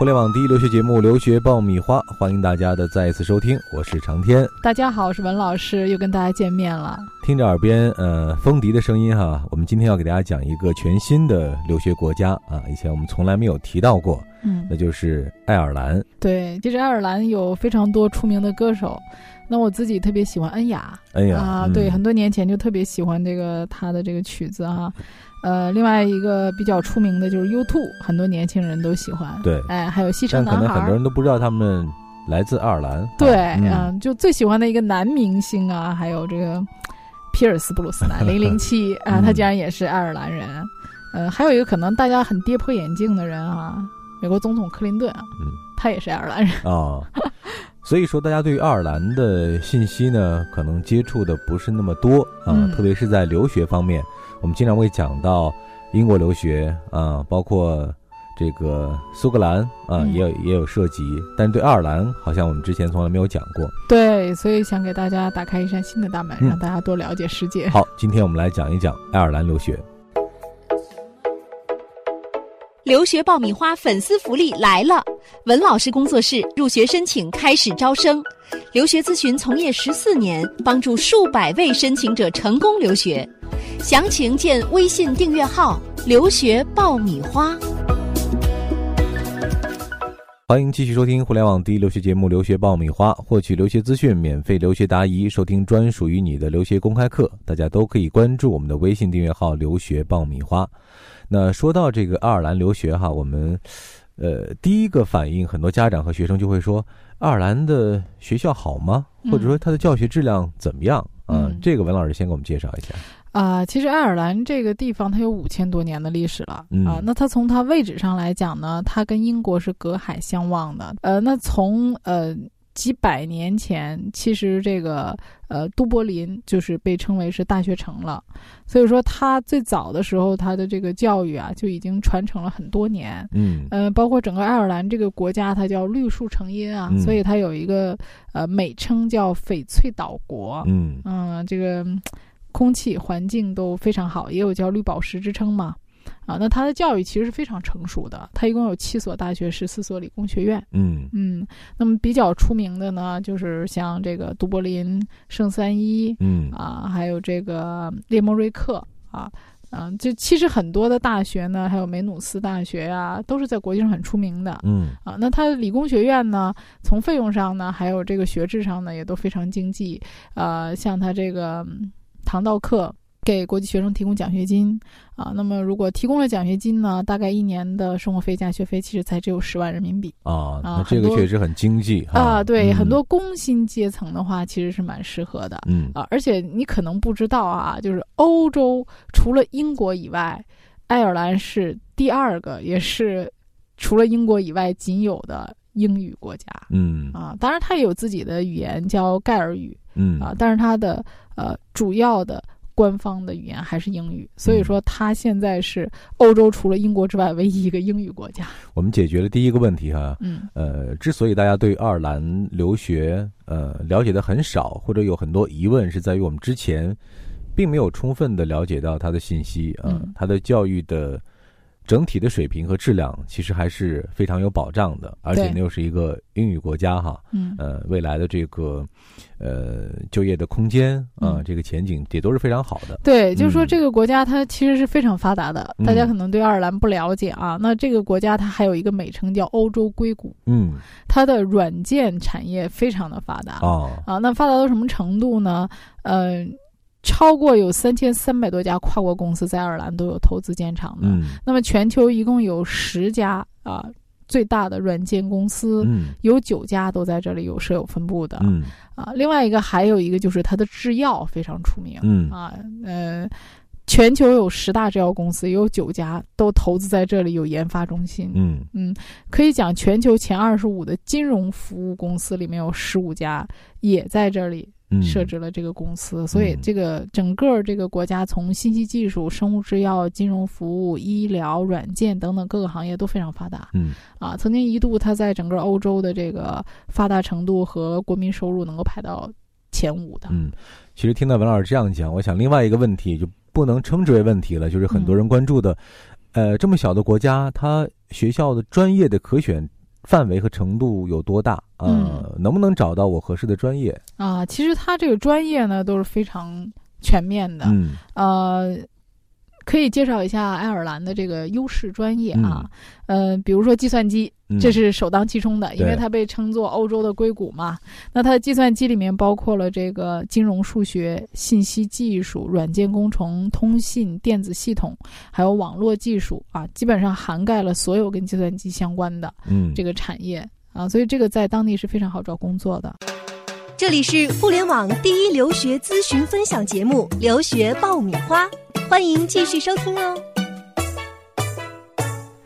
互联网第一留学节目《留学爆米花》，欢迎大家的再一次收听，我是长天。大家好，我是文老师，又跟大家见面了。听着耳边呃风笛的声音哈，我们今天要给大家讲一个全新的留学国家啊，以前我们从来没有提到过，嗯，那就是爱尔兰。对，其实爱尔兰有非常多出名的歌手，那我自己特别喜欢恩雅，恩雅啊，嗯对，很多年前就特别喜欢这个他的这个曲子哈。呃，另外一个比较出名的就是 U2，很多年轻人都喜欢。对哎，还有西但可能城男孩儿。很多人都不知道他们来自爱尔兰。对，啊嗯嗯，就最喜欢的一个男明星啊，还有这个皮尔斯布鲁斯南零零七 啊，嗯他竟然也是爱尔兰人。呃，还有一个可能大家很跌破眼镜的人啊，美国总统克林顿啊，嗯他也是爱尔兰人。啊，所以说大家对于爱尔兰的信息呢，可能接触的不是那么多啊，嗯特别是在留学方面，我们经常会讲到英国留学啊，包括这个苏格兰啊，嗯也有也有涉及，但是对爱尔兰好像我们之前从来没有讲过。对，所以想给大家打开一扇新的大门，嗯让大家多了解世界。好，今天我们来讲一讲爱尔兰留学。留学爆米花粉丝福利来了！文老师工作室入学申请开始招生，留学咨询从业十四年，帮助数百位申请者成功留学。详情见微信订阅号“留学爆米花”。欢迎继续收听互联网第一留学节目《留学爆米花》，获取留学资讯、免费留学答疑、收听专属于你的留学公开课，大家都可以关注我们的微信订阅号“留学爆米花”。那说到这个爱尔兰留学哈，我们呃第一个反应，很多家长和学生就会说，爱尔兰的学校好吗？嗯或者说它的教学质量怎么样？啊、嗯这个文老师先给我们介绍一下。啊、其实爱尔兰这个地方它有五千多年的历史了、嗯啊。那它从它位置上来讲呢，它跟英国是隔海相望的。呃，那从呃几百年前，其实这个呃都柏林就是被称为是大学城了。所以说，它最早的时候，它的这个教育啊就已经传承了很多年。嗯呃，包括整个爱尔兰这个国家，它叫绿树成荫啊，嗯所以它有一个呃美称叫翡翠岛国。嗯嗯，这个嗯空气环境都非常好，也有叫绿宝石之称嘛。啊，那它的教育其实是非常成熟的，它一共有七所大学，十四所理工学院。嗯嗯，那么比较出名的呢，就是像这个都柏林、圣三一嗯啊，还有这个列莫瑞克啊。嗯，就其实很多的大学呢，还有梅努斯大学呀、都是在国际上很出名的。嗯啊，那它的理工学院呢，从费用上呢，还有这个学制上呢，也都非常经济。呃，像它这个嗯唐道课给国际学生提供奖学金。啊，那么如果提供了奖学金呢，大概一年的生活费加学费其实才只有十万人民币。啊，啊那这个确实很经济哈。啊。对，嗯。很多工薪阶层的话，其实是蛮适合的。嗯。啊，而且你可能不知道啊，就是欧洲除了英国以外，爱尔兰是第二个，也是除了英国以外仅有的英语国家。嗯。啊。当然，它也有自己的语言叫盖尔语。嗯。啊，但是它的呃主要的官方的语言还是英语，所以说它现在是欧洲除了英国之外唯一一个英语国家。我们解决了第一个问题哈。嗯呃，之所以大家对爱尔兰留学呃了解的很少，或者有很多疑问，是在于我们之前并没有充分的了解到它的信息啊、嗯它的教育的整体的水平和质量其实还是非常有保障的，而且呢又是一个英语国家哈，嗯呃，未来的这个呃就业的空间啊、嗯这个前景也都是非常好的。对，就是说嗯这个国家它其实是非常发达的，大家嗯可能对爱尔兰不了解啊。那这个国家它还有一个美称叫欧洲硅谷，嗯它的软件产业非常的发达哦啊。那发达到什么程度呢？呃，超过有三千三百多家跨国公司在爱尔兰都有投资建厂的。嗯那么全球一共有十家啊，最大的软件公司。嗯有九家都在这里有设有分部的、嗯啊，另外一个还有一个就是它的制药非常出名，嗯啊，呃，全球有十大制药公司，有九家都投资在这里，有研发中心。嗯嗯可以讲，全球前二十五的金融服务公司里面有十五家也在这里嗯，设置了这个公司，所以嗯这个整个这个国家从信息技术、生物制药、金融服务、医疗、软件等等各个行业都非常发达嗯啊。曾经一度，它在整个欧洲的这个发达程度和国民收入能够排到前五的。嗯，其实听到文老师这样讲，我想另外一个问题就不能称之为问题了，就是很多嗯人关注的，呃，这么小的国家，它学校的专业的可选范围和程度有多大？呃，能不能找到我合适的专业？啊，其实他这个专业呢都是非常全面的。嗯，呃，可以介绍一下爱尔兰的这个优势专业啊。呃，比如说计算机，这是首当其冲的，因为它被称作欧洲的硅谷嘛。那它的计算机里面包括了这个金融、数学、信息技术、软件工程、通信、电子系统，还有网络技术啊，基本上涵盖了所有跟计算机相关的这个产业啊，所以这个在当地是非常好找工作的。这里是互联网第一留学咨询分享节目《留学爆米花》，欢迎继续收听哦。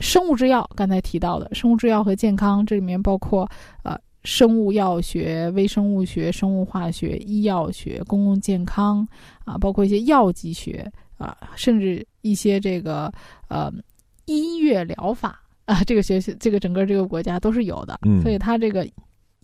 生物制药刚才提到的生物制药和健康，这里面包括呃生物药学、微生物学、生物化学、医药学、公共健康啊，包括一些药剂学啊，甚至一些这个呃音乐疗法啊，这个学习这个整个这个国家都是有的，所以它这个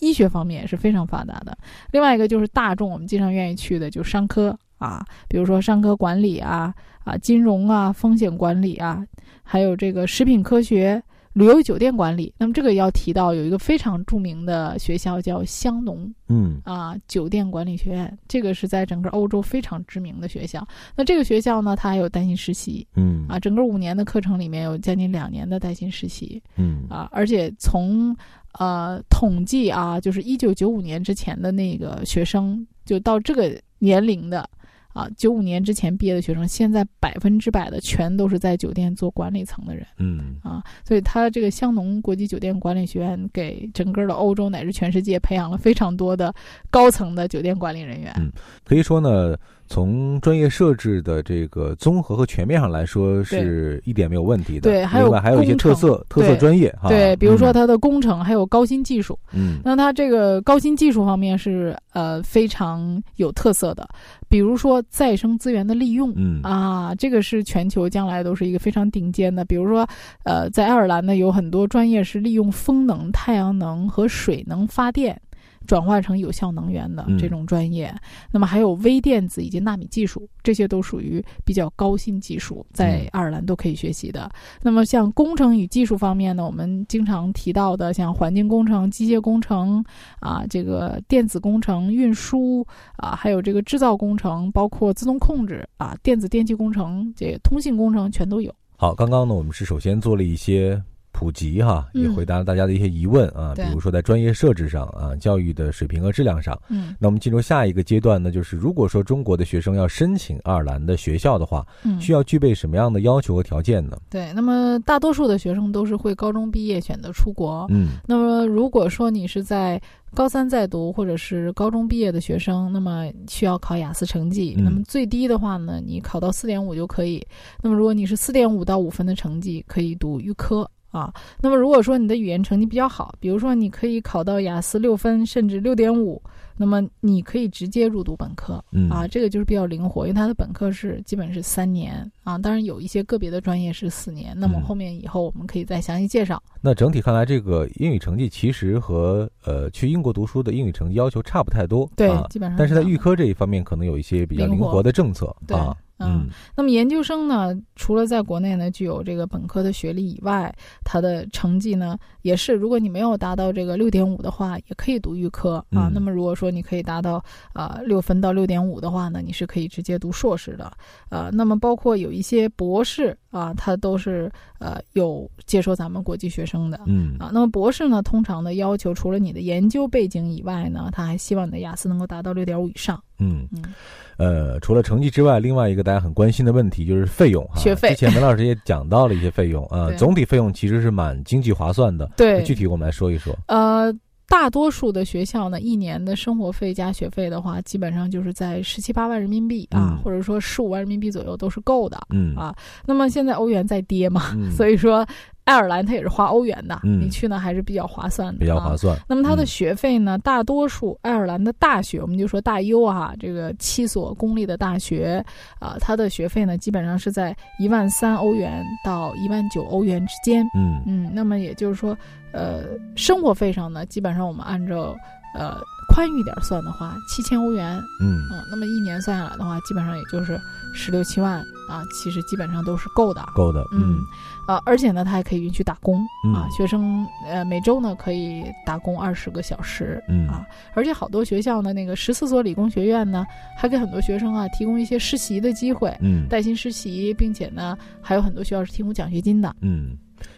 医学方面也是非常发达的。另外一个就是大众我们经常愿意去的，就商科啊，比如说商科管理啊。啊，金融啊，风险管理啊，还有这个食品科学、旅游酒店管理。那么这个要提到有一个非常著名的学校叫香农，嗯，啊，酒店管理学院，这个是在整个欧洲非常知名的学校。那这个学校呢，它还有带薪实习，嗯，啊，整个五年的课程里面有将近两年的带薪实习，嗯，啊，而且从呃统计啊，就是一九九五年之前的那个学生，就到这个年龄的。啊，九五年之前毕业的学生，现在百分之百的全都是在酒店做管理层的人。嗯，啊，所以他这个香农国际酒店管理学院给整个的欧洲乃至全世界培养了非常多的高层的酒店管理人员。嗯，可以说呢。从专业设置的这个综合和全面上来说，是一点没有问题的。对，另外还有一些特色特色专业哈。对，比如说它的工程，还有高新技术。嗯，那它这个高新技术方面是呃非常有特色的，比如说再生资源的利用。嗯啊，这个是全球将来都是一个非常顶尖的。比如说，呃，在爱尔兰呢，有很多专业是利用风能、太阳能和水能发电。转化成有效能源的这种专业，那么还有微电子以及纳米技术，这些都属于比较高新技术，在爱尔兰都可以学习的。那么像工程与技术方面呢，我们经常提到的像环境工程、机械工程啊，这个电子工程、运输啊，还有这个制造工程，包括自动控制啊，电子电气工程、这通信工程全都有。好，刚刚呢，我们是首先做了一些。普及哈，也回答了大家的一些疑问啊，比如说在专业设置上啊，教育的水平和质量上。嗯，那我们进入下一个阶段呢，就是如果说中国的学生要申请爱尔兰的学校的话，嗯，需要具备什么样的要求和条件呢？对，那么大多数的学生都是会高中毕业选择出国。嗯，那么如果说你是在高三在读或者是高中毕业的学生，那么需要考雅思成绩。那么最低的话呢，你考到四点五就可以。那么如果你是四点五到五分的成绩，可以读预科。啊，那么如果说你的语言成绩比较好，比如说你可以考到雅思六分甚至六点五，那么你可以直接入读本科。嗯啊，这个就是比较灵活，因为它的本科是基本是三年啊，当然有一些个别的专业是四年。那么后面以后我们可以再详细介绍。那整体看来，这个英语成绩其实和呃去英国读书的英语成绩要求差不太多。对，基本上。但是在预科这一方面，可能有一些比较灵活的政策啊。嗯，那么研究生呢，除了在国内呢具有这个本科的学历以外，他的成绩呢也是，如果你没有达到这个六点五的话，也可以读预科啊。那么如果说你可以达到啊六分到六点五的话呢，你是可以直接读硕士的呃。那么包括有一些博士啊，他都是呃有接收咱们国际学生的，嗯啊。那么博士呢，通常的要求除了你的研究背景以外呢，他还希望你的雅思能够达到六点五以上。嗯嗯。呃，除了成绩之外，另外一个大家很关心的问题就是费用哈。学费。之前文老师也讲到了一些费用啊，总体费用其实是蛮经济划算的。对。具体我们来说一说。呃，大多数的学校呢，一年的生活费加学费的话，基本上就是在十七八万人民币啊，或者说十五万人民币左右都是够的。嗯。啊，那么现在欧元在跌嘛，所以说。爱尔兰它也是花欧元的，你去呢还是比较划算的，比较划算。那么它的学费呢，大多数爱尔兰的大学，我们就说大优啊，这个七所公立的大学啊，它的学费呢基本上是在一万三欧元到一万九欧元之间。嗯嗯，那么也就是说，呃，生活费上呢，基本上我们按照呃宽裕点算的话，七千欧元，嗯嗯，那么一年算下来的话，基本上也就是十六七万啊，其实基本上都是够的。够的，嗯，呃，而且呢，他还可以允许打工、嗯啊，学生呃每周呢可以打工二十个小时，嗯啊，而且好多学校呢，那个十四所理工学院呢，还给很多学生啊提供一些实习的机会，嗯带薪实习，并且呢，还有很多学校是提供奖学金的。嗯，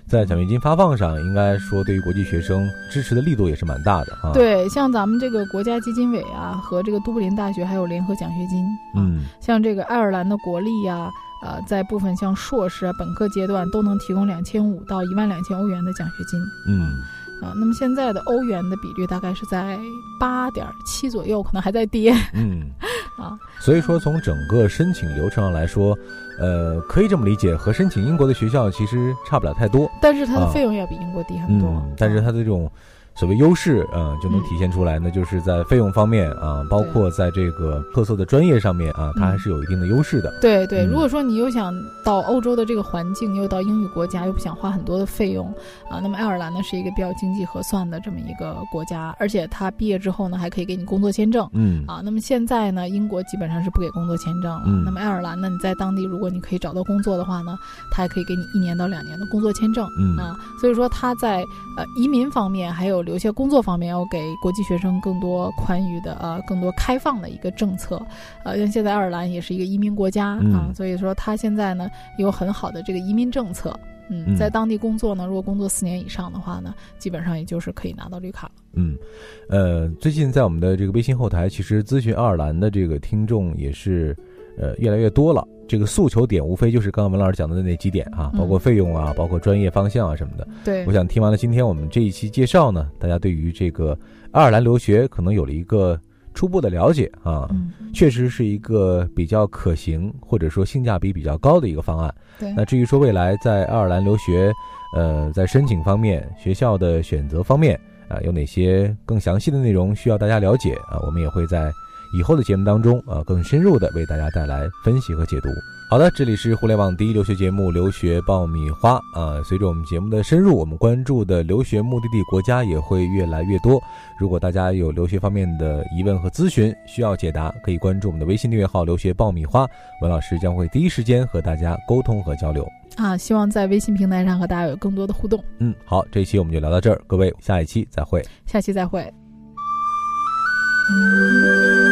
在奖学金发放上，应该说对于国际学生支持的力度也是蛮大的啊。，对，像咱们这个国家基金委啊，和这个都柏林大学还有联合奖学金，啊，嗯像这个爱尔兰的国立呀、呃，在部分像硕士啊、本科阶段都能提供两千五到一万两千欧元的奖学金嗯啊。那么现在的欧元的比率大概是在八点七左右，可能还在跌嗯，啊。所以说从整个申请流程上来说，呃，可以这么理解，和申请英国的学校其实差不了太多。但是它的啊费用要比英国低很多。嗯，但是它的这种所谓优势，嗯、就能体现出来呢，就是在费用方面啊，包括在这个特色的专业上面啊，它还是有一定的优势的。对对，嗯如果说你又想到欧洲的这个环境，又到英语国家，又不想花很多的费用啊，那么爱尔兰呢是一个比较经济合算的这么一个国家，而且它毕业之后呢还可以给你工作签证。嗯啊，那么现在呢，英国基本上是不给工作签证了。嗯那么爱尔兰呢，你在当地如果你可以找到工作的话呢，它还可以给你一年到两年的工作签证。嗯啊，所以说它在呃移民方面，还有留学工作方面，要给国际学生更多宽裕的呃更多开放的一个政策。呃，因为现在爱尔兰也是一个移民国家、啊嗯，所以说它现在呢有很好的这个移民政策。嗯，嗯在当地工作呢，如果工作四年以上的话呢，基本上也就是可以拿到绿卡了。嗯，呃，最近在我们的这个微信后台，其实咨询爱尔兰的这个听众也是呃越来越多了。这个诉求点无非就是刚刚文老师讲的那几点啊，嗯包括费用啊，包括专业方向啊什么的。对我，想听完了今天我们这一期介绍呢，大家对于这个爱尔兰留学可能有了一个初步的了解啊，嗯，确实是一个比较可行或者说性价比比较高的一个方案。对，那至于说未来在爱尔兰留学，呃，在申请方面、学校的选择方面啊、有哪些更详细的内容需要大家了解啊？我们也会在以后的节目当中啊，更深入的为大家带来分析和解读。好的，这里是互联网第一留学节目《留学爆米花》啊。随着我们节目的深入，我们关注的留学目的地国家也会越来越多。如果大家有留学方面的疑问和咨询需要解答，可以关注我们的微信订阅号“留学爆米花”，文老师将会第一时间和大家沟通和交流。啊，希望在微信平台上和大家有更多的互动。嗯，好，这一期我们就聊到这儿，各位，下一期再会。下期再会。嗯